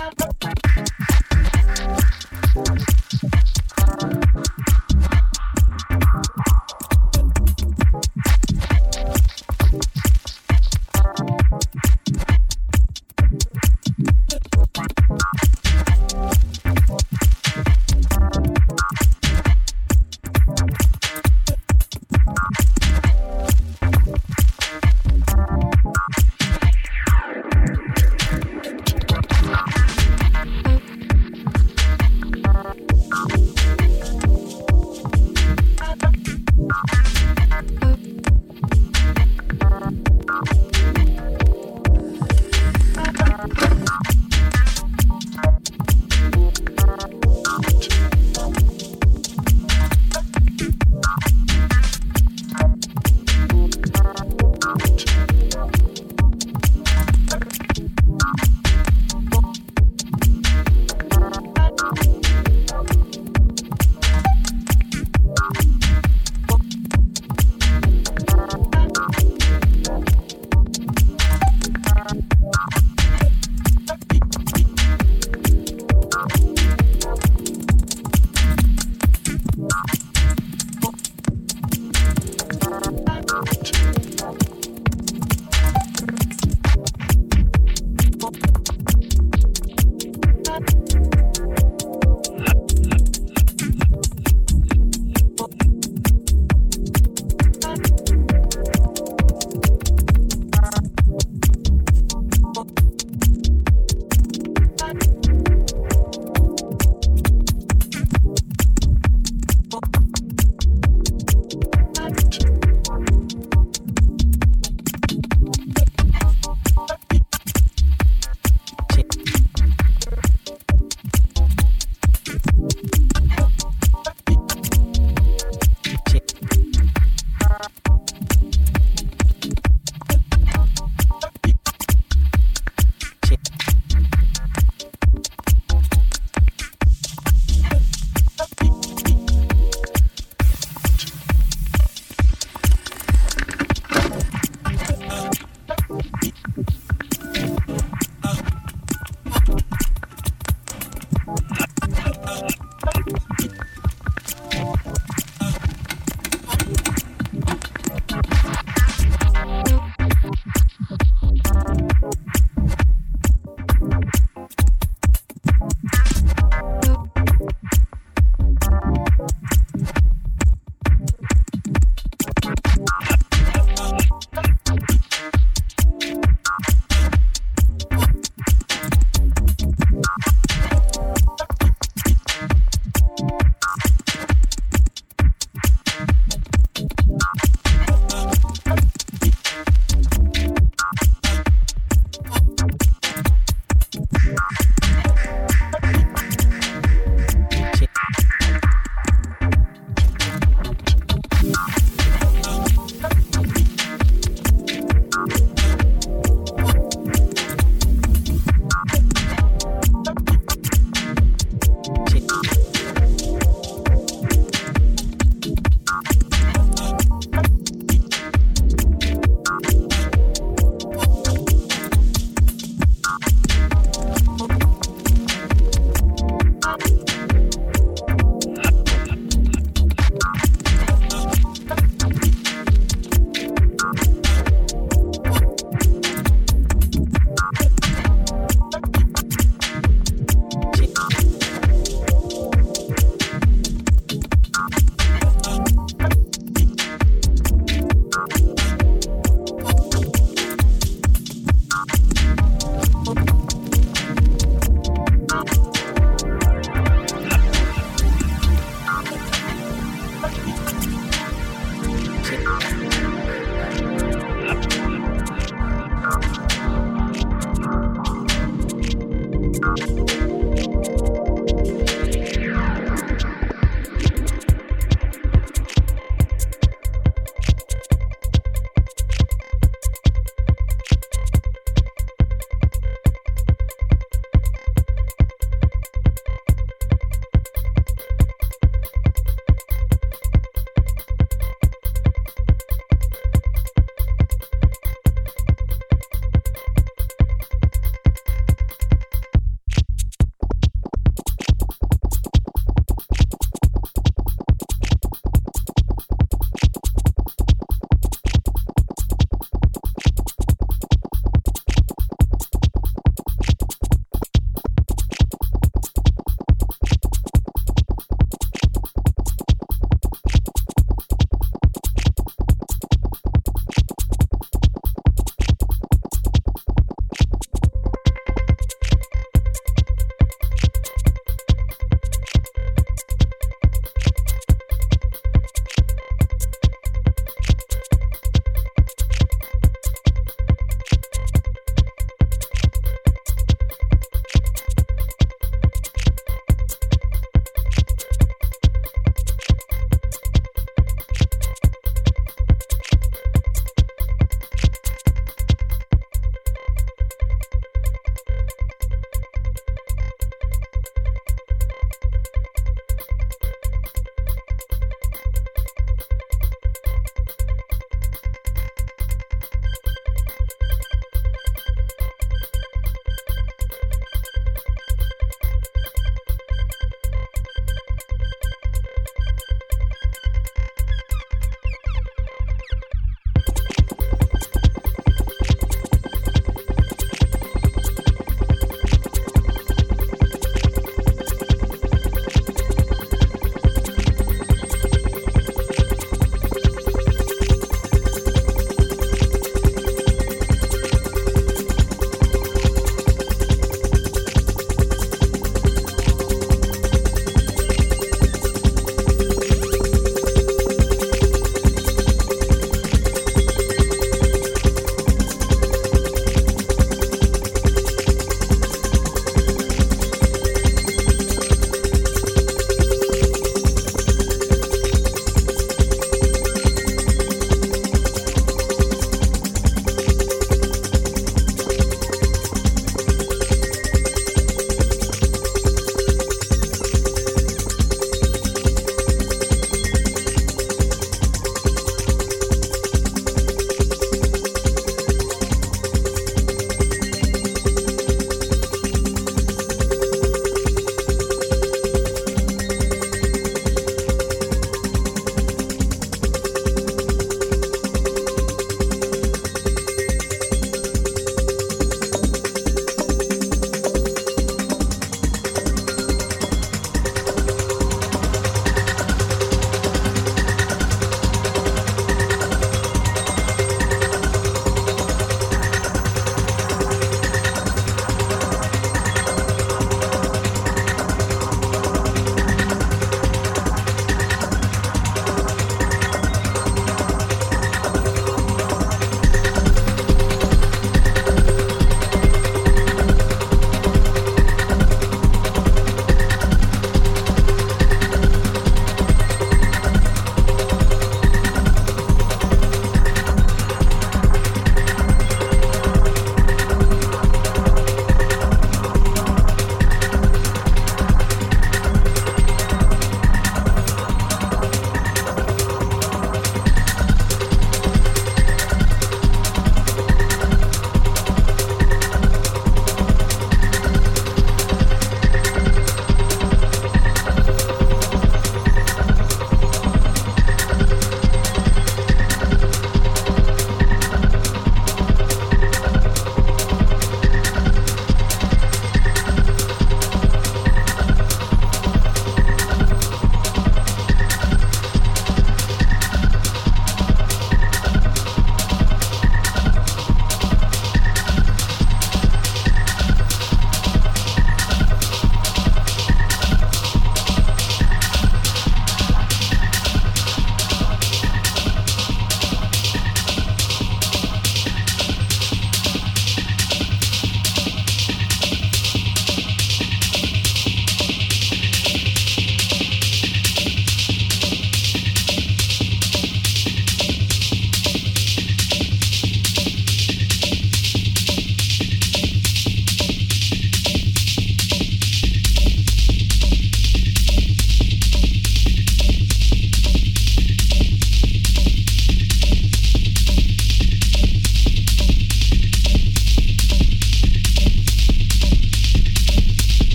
up.